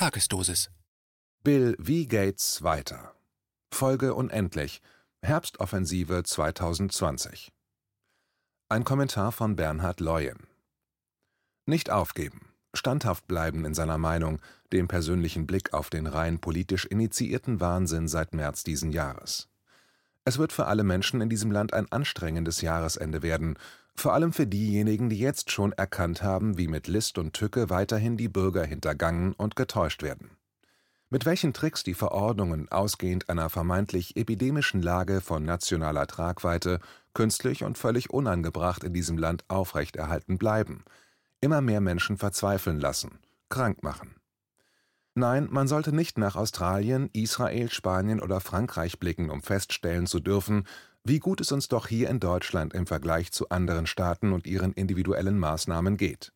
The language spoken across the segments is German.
Tagesdosis. Bill V. Gates weiter. Folge unendlich. Herbstoffensive 2020. Ein Kommentar von Bernhard Leuen. Nicht aufgeben, standhaft bleiben in seiner Meinung, dem persönlichen Blick auf den rein politisch initiierten Wahnsinn seit März diesen Jahres. Es wird für alle Menschen in diesem Land ein anstrengendes Jahresende werden, vor allem für diejenigen, die jetzt schon erkannt haben, wie mit List und Tücke weiterhin die Bürger hintergangen und getäuscht werden. Mit welchen Tricks die Verordnungen ausgehend einer vermeintlich epidemischen Lage von nationaler Tragweite künstlich und völlig unangebracht in diesem Land aufrechterhalten bleiben, immer mehr Menschen verzweifeln lassen, krank machen. Nein, man sollte nicht nach Australien, Israel, Spanien oder Frankreich blicken, um feststellen zu dürfen, wie gut es uns doch hier in Deutschland im Vergleich zu anderen Staaten und ihren individuellen Maßnahmen geht.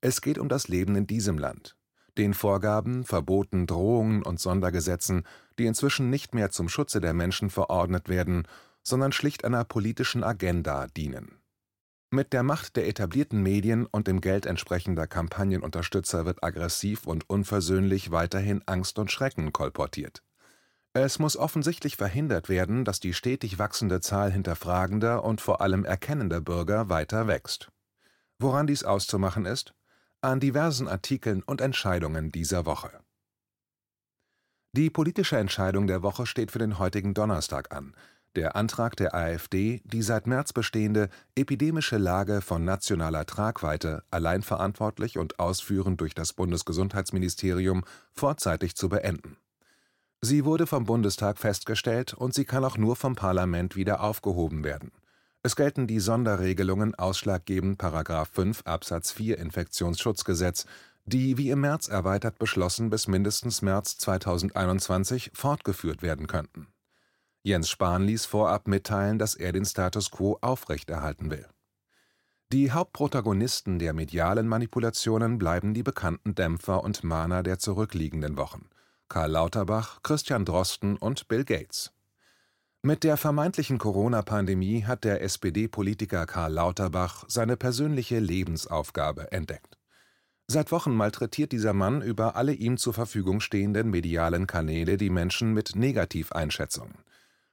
Es geht um das Leben in diesem Land, den Vorgaben, Verboten, Drohungen und Sondergesetzen, die inzwischen nicht mehr zum Schutze der Menschen verordnet werden, sondern schlicht einer politischen Agenda dienen. Mit der Macht der etablierten Medien und dem Geld entsprechender Kampagnenunterstützer wird aggressiv und unversöhnlich weiterhin Angst und Schrecken kolportiert. Es muss offensichtlich verhindert werden, dass die stetig wachsende Zahl hinterfragender und vor allem erkennender Bürger weiter wächst. Woran dies auszumachen ist? An diversen Artikeln und Entscheidungen dieser Woche. Die politische Entscheidung der Woche steht für den heutigen Donnerstag an, der Antrag der AfD, die seit März bestehende epidemische Lage von nationaler Tragweite allein verantwortlich und ausführend durch das Bundesgesundheitsministerium vorzeitig zu beenden. Sie wurde vom Bundestag festgestellt und sie kann auch nur vom Parlament wieder aufgehoben werden. Es gelten die Sonderregelungen ausschlaggebend § 5 Absatz 4 Infektionsschutzgesetz, die wie im März erweitert beschlossen bis mindestens März 2021 fortgeführt werden könnten Jens Spahn ließ vorab mitteilen, dass er den Status quo aufrechterhalten will. Die Hauptprotagonisten der medialen Manipulationen bleiben die bekannten Dämpfer und Mahner der zurückliegenden Wochen: Karl Lauterbach, Christian Drosten und Bill Gates. Mit der vermeintlichen Corona-Pandemie hat der SPD-Politiker Karl Lauterbach seine persönliche Lebensaufgabe entdeckt. Seit Wochen malträtiert dieser Mann über alle ihm zur Verfügung stehenden medialen Kanäle die Menschen mit Negativeinschätzungen.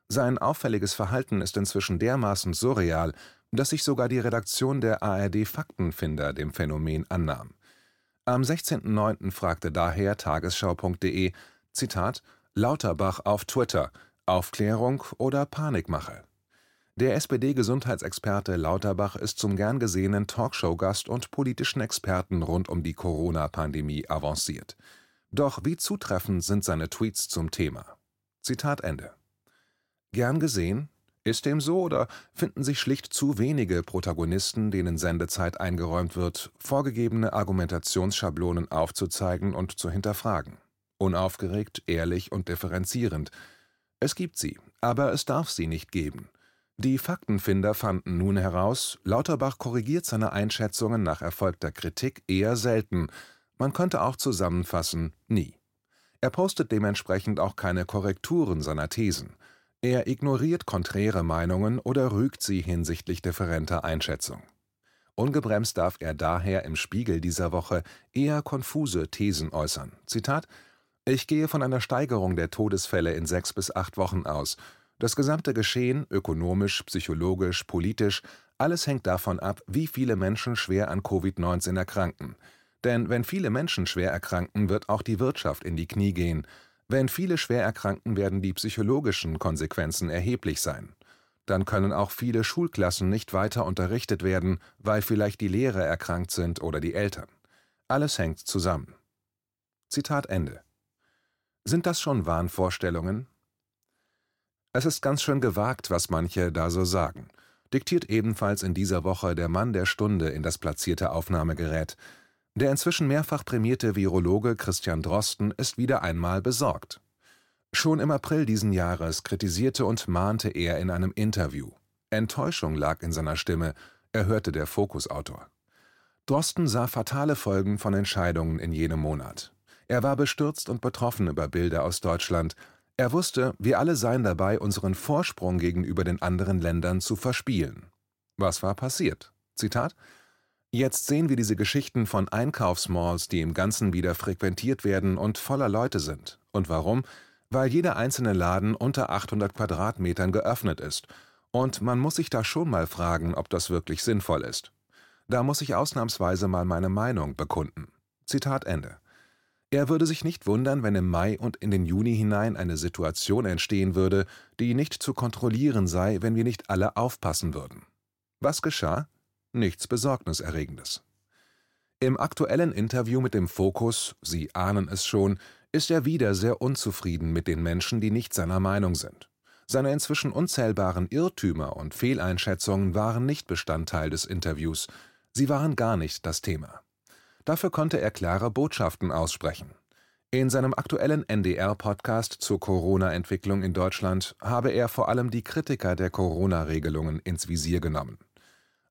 Sein auffälliges Verhalten ist inzwischen dermaßen surreal, dass sich sogar die Redaktion der ARD Faktenfinder dem Phänomen annahm. Am 16.09. fragte daher tagesschau.de: Zitat, Lauterbach auf Twitter: Aufklärung oder Panikmache? Der SPD-Gesundheitsexperte Lauterbach ist zum gern gesehenen Talkshow-Gast und politischen Experten rund um die Corona-Pandemie avanciert. Doch wie zutreffend sind seine Tweets zum Thema? Zitat Ende. Gern gesehen? Ist dem so oder finden sich schlicht zu wenige Protagonisten, denen Sendezeit eingeräumt wird, vorgegebene Argumentationsschablonen aufzuzeigen und zu hinterfragen? Unaufgeregt, ehrlich und differenzierend. Es gibt sie, aber es darf sie nicht geben. Die Faktenfinder fanden nun heraus, Lauterbach korrigiert seine Einschätzungen nach erfolgter Kritik eher selten, man könnte auch zusammenfassen, nie. Er postet dementsprechend auch keine Korrekturen seiner Thesen. Er ignoriert konträre Meinungen oder rügt sie hinsichtlich differenter Einschätzung. Ungebremst darf er daher im Spiegel dieser Woche eher konfuse Thesen äußern. Zitat: Ich gehe von einer Steigerung der Todesfälle in sechs bis acht Wochen aus. Das gesamte Geschehen, ökonomisch, psychologisch, politisch, alles hängt davon ab, wie viele Menschen schwer an Covid-19 erkranken. Denn wenn viele Menschen schwer erkranken, wird auch die Wirtschaft in die Knie gehen. Wenn viele schwer erkranken, werden die psychologischen Konsequenzen erheblich sein. Dann können auch viele Schulklassen nicht weiter unterrichtet werden, weil vielleicht die Lehrer erkrankt sind oder die Eltern. Alles hängt zusammen. Zitat Ende. Sind das schon Wahnvorstellungen? Es ist ganz schön gewagt, was manche da so sagen. Diktiert ebenfalls in dieser Woche der Mann der Stunde in das platzierte Aufnahmegerät. Der inzwischen mehrfach prämierte Virologe Christian Drosten ist wieder einmal besorgt. Schon im April diesen Jahres kritisierte und mahnte er in einem Interview. Enttäuschung lag in seiner Stimme, erhörte der Fokus-Autor. Drosten sah fatale Folgen von Entscheidungen in jenem Monat. Er war bestürzt und betroffen über Bilder aus Deutschland. Er wusste, wir alle seien dabei, unseren Vorsprung gegenüber den anderen Ländern zu verspielen. Was war passiert? Zitat Jetzt sehen wir diese Geschichten von Einkaufsmalls, die im Ganzen wieder frequentiert werden und voller Leute sind. Und warum? Weil jeder einzelne Laden unter 800 Quadratmetern geöffnet ist. Und man muss sich da schon mal fragen, ob das wirklich sinnvoll ist. Da muss ich ausnahmsweise mal meine Meinung bekunden. Zitat Ende. Er würde sich nicht wundern, wenn im Mai und in den Juni hinein eine Situation entstehen würde, die nicht zu kontrollieren sei, wenn wir nicht alle aufpassen würden. Was geschah? Nichts Besorgniserregendes. Im aktuellen Interview mit dem Fokus, Sie ahnen es schon, ist er wieder sehr unzufrieden mit den Menschen, die nicht seiner Meinung sind. Seine inzwischen unzählbaren Irrtümer und Fehleinschätzungen waren nicht Bestandteil des Interviews, sie waren gar nicht das Thema. Dafür konnte er klare Botschaften aussprechen. In seinem aktuellen NDR-Podcast zur Corona-Entwicklung in Deutschland habe er vor allem die Kritiker der Corona-Regelungen ins Visier genommen.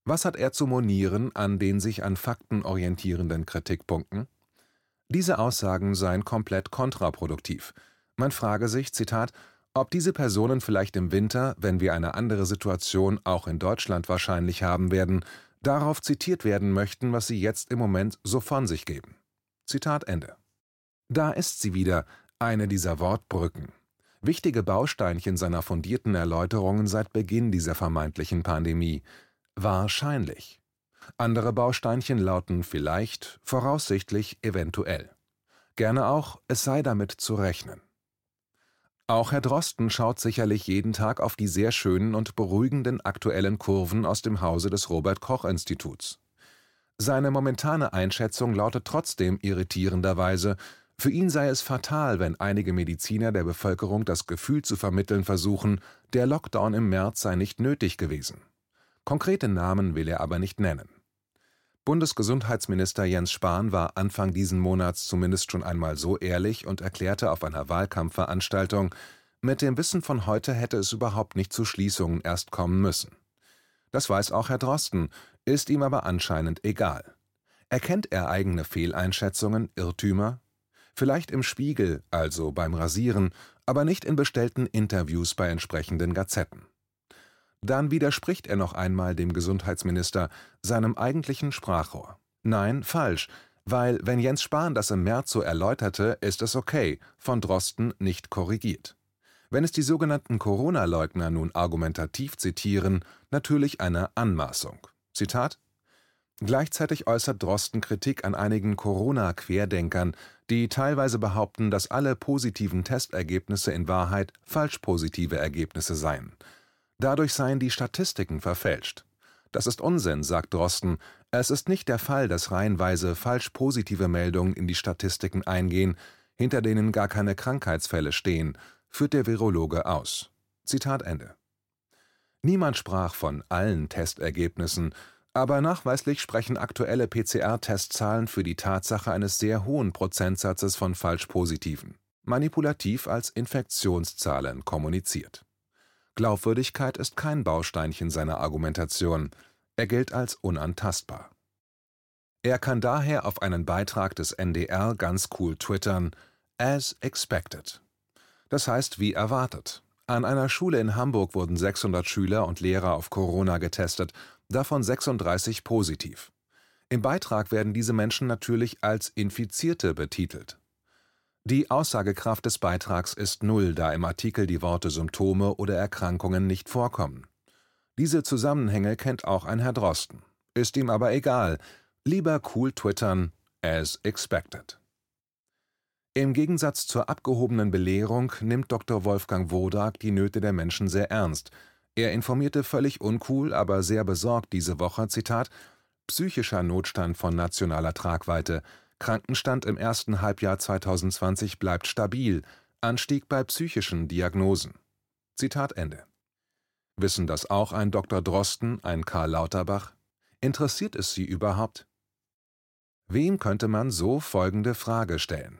Was hat er zu monieren an den sich an Fakten orientierenden Kritikpunkten? Diese Aussagen seien komplett kontraproduktiv. Man frage sich, Zitat, ob diese Personen vielleicht im Winter, wenn wir eine andere Situation auch in Deutschland wahrscheinlich haben werden, darauf zitiert werden möchten, was sie jetzt im Moment so von sich geben. Zitat Ende. Da ist sie wieder, eine dieser Wortbrücken. Wichtige Bausteinchen seiner fundierten Erläuterungen seit Beginn dieser vermeintlichen Pandemie. Wahrscheinlich. Andere Bausteinchen lauten vielleicht, voraussichtlich, eventuell. Gerne auch, es sei damit zu rechnen. Auch Herr Drosten schaut sicherlich jeden Tag auf die sehr schönen und beruhigenden aktuellen Kurven aus dem Hause des Robert Koch Instituts. Seine momentane Einschätzung lautet trotzdem irritierenderweise, für ihn sei es fatal, wenn einige Mediziner der Bevölkerung das Gefühl zu vermitteln versuchen, der Lockdown im März sei nicht nötig gewesen. Konkrete Namen will er aber nicht nennen. Bundesgesundheitsminister Jens Spahn war Anfang diesen Monats zumindest schon einmal so ehrlich und erklärte auf einer Wahlkampfveranstaltung, mit dem Wissen von heute hätte es überhaupt nicht zu Schließungen erst kommen müssen. Das weiß auch Herr Drosten, ist ihm aber anscheinend egal. Erkennt er eigene Fehleinschätzungen, Irrtümer? Vielleicht im Spiegel, also beim Rasieren, aber nicht in bestellten Interviews bei entsprechenden Gazetten. Dann widerspricht er noch einmal dem Gesundheitsminister, seinem eigentlichen Sprachrohr. Nein, falsch, weil wenn Jens Spahn das im März so erläuterte, ist es okay, von Drosten nicht korrigiert. Wenn es die sogenannten Corona-Leugner nun argumentativ zitieren, natürlich eine Anmaßung. Zitat Gleichzeitig äußert Drosten Kritik an einigen Corona-Querdenkern, die teilweise behaupten, dass alle positiven Testergebnisse in Wahrheit falsch positive Ergebnisse seien. Dadurch seien die Statistiken verfälscht. Das ist Unsinn, sagt Drosten. Es ist nicht der Fall, dass reihenweise falsch positive Meldungen in die Statistiken eingehen, hinter denen gar keine Krankheitsfälle stehen, führt der Virologe aus. Zitat Ende. Niemand sprach von allen Testergebnissen, aber nachweislich sprechen aktuelle PCR-Testzahlen für die Tatsache eines sehr hohen Prozentsatzes von Falschpositiven, manipulativ als Infektionszahlen kommuniziert. Glaubwürdigkeit ist kein Bausteinchen seiner Argumentation, er gilt als unantastbar. Er kann daher auf einen Beitrag des NDR ganz cool twittern, as expected. Das heißt wie erwartet. An einer Schule in Hamburg wurden 600 Schüler und Lehrer auf Corona getestet, davon 36 positiv. Im Beitrag werden diese Menschen natürlich als Infizierte betitelt. Die Aussagekraft des Beitrags ist null, da im Artikel die Worte Symptome oder Erkrankungen nicht vorkommen. Diese Zusammenhänge kennt auch ein Herr Drosten. Ist ihm aber egal. Lieber cool twittern, as expected. Im Gegensatz zur abgehobenen Belehrung nimmt Dr. Wolfgang Wodak die Nöte der Menschen sehr ernst. Er informierte völlig uncool, aber sehr besorgt diese Woche, Zitat, psychischer Notstand von nationaler Tragweite, Krankenstand im ersten Halbjahr 2020 bleibt stabil, Anstieg bei psychischen Diagnosen. Zitat Ende. Wissen das auch ein Dr. Drosten, ein Karl Lauterbach? Interessiert es Sie überhaupt? Wem könnte man so folgende Frage stellen?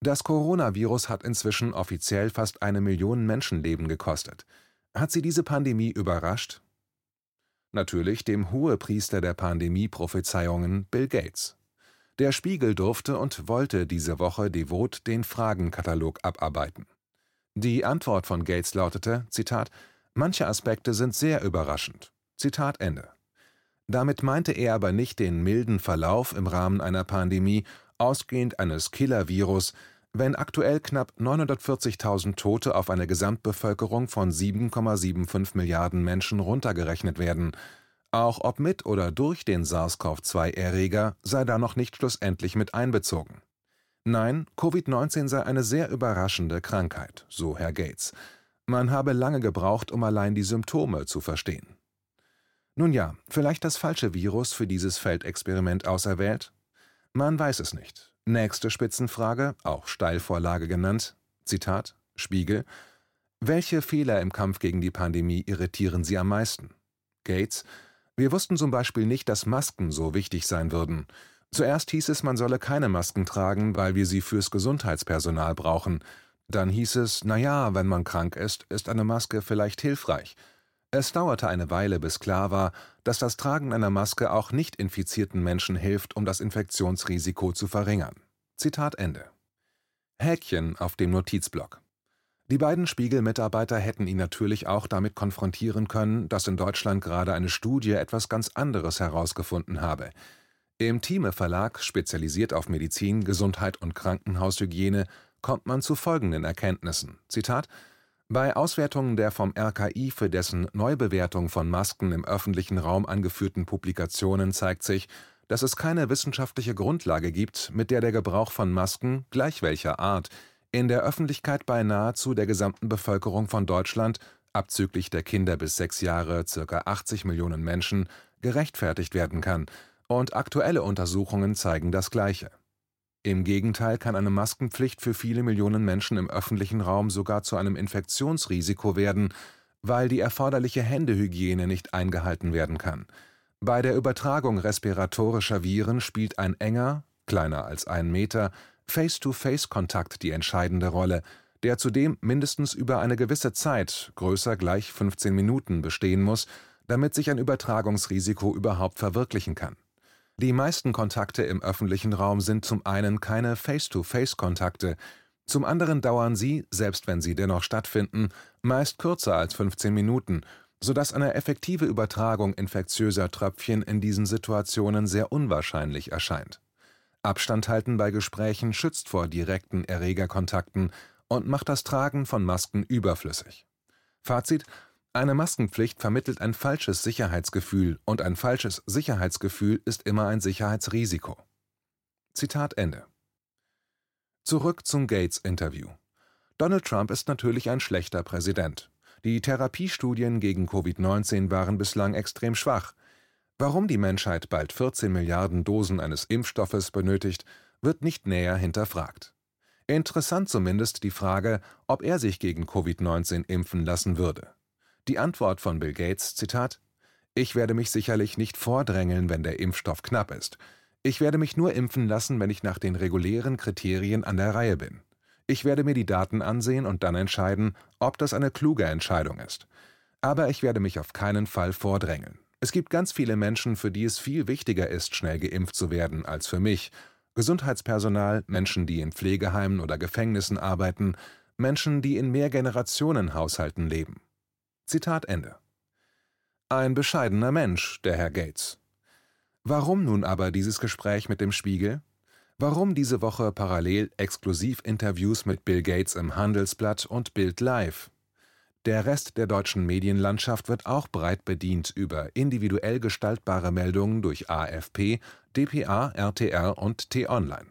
Das Coronavirus hat inzwischen offiziell fast eine Million Menschenleben gekostet. Hat Sie diese Pandemie überrascht? Natürlich dem Hohepriester der Pandemie-Prophezeiungen Bill Gates. Der Spiegel durfte und wollte diese Woche devot den Fragenkatalog abarbeiten. Die Antwort von Gates lautete: Zitat, Manche Aspekte sind sehr überraschend. Zitat Ende. Damit meinte er aber nicht den milden Verlauf im Rahmen einer Pandemie, ausgehend eines Killer-Virus, wenn aktuell knapp 940.000 Tote auf eine Gesamtbevölkerung von 7,75 Milliarden Menschen runtergerechnet werden. Auch ob mit oder durch den SARS-CoV-2-Erreger sei da noch nicht schlussendlich mit einbezogen. Nein, Covid-19 sei eine sehr überraschende Krankheit, so Herr Gates. Man habe lange gebraucht, um allein die Symptome zu verstehen. Nun ja, vielleicht das falsche Virus für dieses Feldexperiment auserwählt? Man weiß es nicht. Nächste Spitzenfrage, auch Steilvorlage genannt. Zitat: Spiegel. Welche Fehler im Kampf gegen die Pandemie irritieren Sie am meisten? Gates. Wir wussten zum Beispiel nicht, dass Masken so wichtig sein würden. Zuerst hieß es, man solle keine Masken tragen, weil wir sie fürs Gesundheitspersonal brauchen. Dann hieß es, na ja, wenn man krank ist, ist eine Maske vielleicht hilfreich. Es dauerte eine Weile, bis klar war, dass das Tragen einer Maske auch nicht infizierten Menschen hilft, um das Infektionsrisiko zu verringern. Zitat Ende. Häkchen auf dem Notizblock. Die beiden Spiegel-Mitarbeiter hätten ihn natürlich auch damit konfrontieren können, dass in Deutschland gerade eine Studie etwas ganz anderes herausgefunden habe. Im Thieme Verlag, spezialisiert auf Medizin, Gesundheit und Krankenhaushygiene, kommt man zu folgenden Erkenntnissen. Zitat bei Auswertungen der vom RKI für dessen Neubewertung von Masken im öffentlichen Raum angeführten Publikationen zeigt sich, dass es keine wissenschaftliche Grundlage gibt, mit der der Gebrauch von Masken, gleich welcher Art, in der Öffentlichkeit bei nahezu der gesamten Bevölkerung von Deutschland, abzüglich der Kinder bis sechs Jahre (ca. 80 Millionen Menschen), gerechtfertigt werden kann, und aktuelle Untersuchungen zeigen das Gleiche im Gegenteil kann eine Maskenpflicht für viele Millionen Menschen im öffentlichen Raum sogar zu einem Infektionsrisiko werden, weil die erforderliche Händehygiene nicht eingehalten werden kann. Bei der Übertragung respiratorischer Viren spielt ein enger (kleiner als ein Meter) Face-to-Face-Kontakt die entscheidende Rolle, der zudem mindestens über eine gewisse Zeit (größer gleich 15 Minuten) bestehen muss, damit sich ein Übertragungsrisiko überhaupt verwirklichen kann die meisten Kontakte im öffentlichen Raum sind zum einen keine Face-to-Face-Kontakte, zum anderen dauern sie, selbst wenn sie dennoch stattfinden, meist kürzer als 15 Minuten, sodass eine effektive Übertragung infektiöser Tröpfchen in diesen Situationen sehr unwahrscheinlich erscheint. Abstand halten bei Gesprächen schützt vor direkten Erregerkontakten und macht das Tragen von Masken überflüssig. Fazit eine Maskenpflicht vermittelt ein falsches Sicherheitsgefühl, und ein falsches Sicherheitsgefühl ist immer ein Sicherheitsrisiko. Zitat Ende. Zurück zum Gates-Interview. Donald Trump ist natürlich ein schlechter Präsident. Die Therapiestudien gegen Covid-19 waren bislang extrem schwach. Warum die Menschheit bald 14 Milliarden Dosen eines Impfstoffes benötigt, wird nicht näher hinterfragt. Interessant zumindest die Frage, ob er sich gegen Covid-19 impfen lassen würde. Die Antwort von Bill Gates, Zitat: Ich werde mich sicherlich nicht vordrängeln, wenn der Impfstoff knapp ist. Ich werde mich nur impfen lassen, wenn ich nach den regulären Kriterien an der Reihe bin. Ich werde mir die Daten ansehen und dann entscheiden, ob das eine kluge Entscheidung ist. Aber ich werde mich auf keinen Fall vordrängeln. Es gibt ganz viele Menschen, für die es viel wichtiger ist, schnell geimpft zu werden, als für mich. Gesundheitspersonal, Menschen, die in Pflegeheimen oder Gefängnissen arbeiten, Menschen, die in Mehrgenerationenhaushalten leben. Zitat Ende. Ein bescheidener Mensch, der Herr Gates. Warum nun aber dieses Gespräch mit dem Spiegel? Warum diese Woche parallel Exklusivinterviews mit Bill Gates im Handelsblatt und Bild Live? Der Rest der deutschen Medienlandschaft wird auch breit bedient über individuell gestaltbare Meldungen durch AFP, dpa, RTR und T-Online.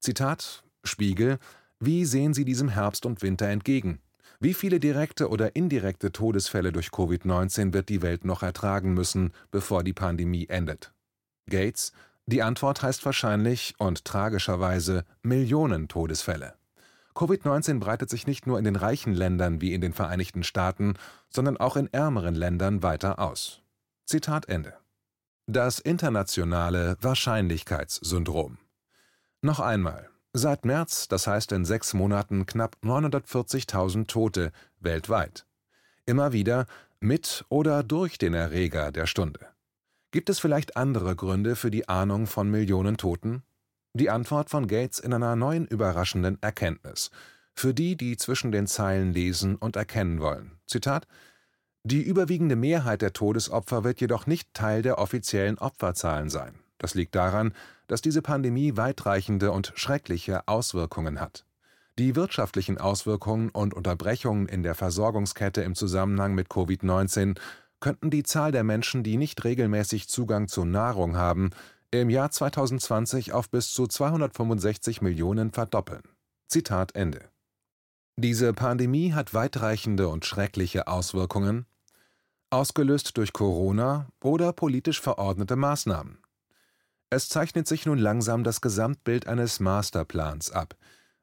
Zitat Spiegel Wie sehen Sie diesem Herbst und Winter entgegen? Wie viele direkte oder indirekte Todesfälle durch Covid-19 wird die Welt noch ertragen müssen, bevor die Pandemie endet? Gates: Die Antwort heißt wahrscheinlich und tragischerweise Millionen Todesfälle. Covid-19 breitet sich nicht nur in den reichen Ländern wie in den Vereinigten Staaten, sondern auch in ärmeren Ländern weiter aus. Zitat Ende. Das internationale Wahrscheinlichkeitssyndrom. Noch einmal, Seit März, das heißt in sechs Monaten, knapp 940.000 Tote weltweit. Immer wieder mit oder durch den Erreger der Stunde. Gibt es vielleicht andere Gründe für die Ahnung von Millionen Toten? Die Antwort von Gates in einer neuen überraschenden Erkenntnis. Für die, die zwischen den Zeilen lesen und erkennen wollen. Zitat Die überwiegende Mehrheit der Todesopfer wird jedoch nicht Teil der offiziellen Opferzahlen sein. Das liegt daran, dass diese Pandemie weitreichende und schreckliche Auswirkungen hat. Die wirtschaftlichen Auswirkungen und Unterbrechungen in der Versorgungskette im Zusammenhang mit Covid-19 könnten die Zahl der Menschen, die nicht regelmäßig Zugang zu Nahrung haben, im Jahr 2020 auf bis zu 265 Millionen verdoppeln. Zitat Ende. Diese Pandemie hat weitreichende und schreckliche Auswirkungen, ausgelöst durch Corona oder politisch verordnete Maßnahmen. Es zeichnet sich nun langsam das Gesamtbild eines Masterplans ab.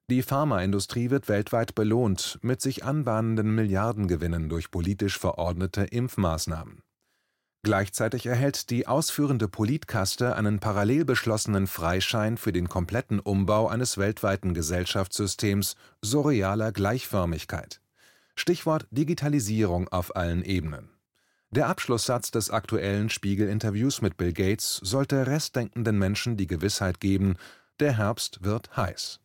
Die Pharmaindustrie wird weltweit belohnt mit sich anbahnenden Milliardengewinnen durch politisch verordnete Impfmaßnahmen. Gleichzeitig erhält die ausführende Politkaste einen parallel beschlossenen Freischein für den kompletten Umbau eines weltweiten Gesellschaftssystems surrealer Gleichförmigkeit. Stichwort Digitalisierung auf allen Ebenen. Der Abschlusssatz des aktuellen Spiegel-Interviews mit Bill Gates sollte restdenkenden Menschen die Gewissheit geben, der Herbst wird heiß.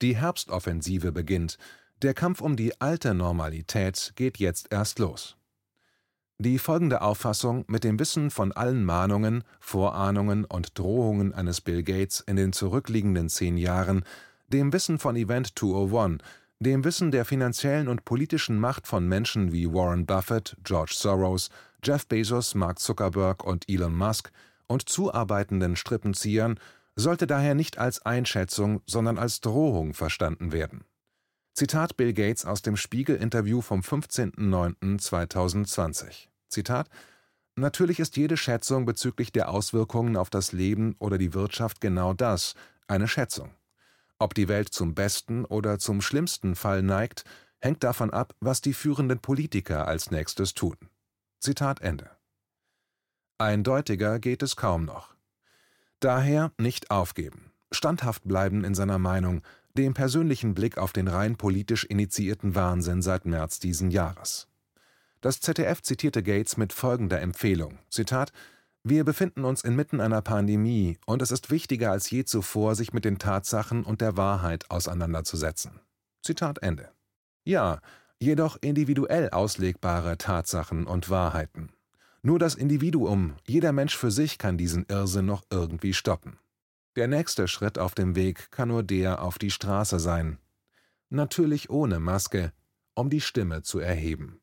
Die Herbstoffensive beginnt, der Kampf um die alte Normalität geht jetzt erst los. Die folgende Auffassung mit dem Wissen von allen Mahnungen, Vorahnungen und Drohungen eines Bill Gates in den zurückliegenden zehn Jahren, dem Wissen von Event 201 dem Wissen der finanziellen und politischen Macht von Menschen wie Warren Buffett, George Soros, Jeff Bezos, Mark Zuckerberg und Elon Musk und zuarbeitenden Strippenziehern sollte daher nicht als Einschätzung, sondern als Drohung verstanden werden. Zitat Bill Gates aus dem Spiegel-Interview vom 15.09.2020. Zitat Natürlich ist jede Schätzung bezüglich der Auswirkungen auf das Leben oder die Wirtschaft genau das, eine Schätzung. Ob die Welt zum besten oder zum schlimmsten Fall neigt, hängt davon ab, was die führenden Politiker als nächstes tun. Zitat Ende. Eindeutiger geht es kaum noch. Daher nicht aufgeben, standhaft bleiben in seiner Meinung, dem persönlichen Blick auf den rein politisch initiierten Wahnsinn seit März diesen Jahres. Das ZDF zitierte Gates mit folgender Empfehlung: Zitat wir befinden uns inmitten einer Pandemie, und es ist wichtiger als je zuvor, sich mit den Tatsachen und der Wahrheit auseinanderzusetzen. Zitat Ende. Ja, jedoch individuell auslegbare Tatsachen und Wahrheiten. Nur das Individuum, jeder Mensch für sich kann diesen Irrsinn noch irgendwie stoppen. Der nächste Schritt auf dem Weg kann nur der auf die Straße sein. Natürlich ohne Maske, um die Stimme zu erheben.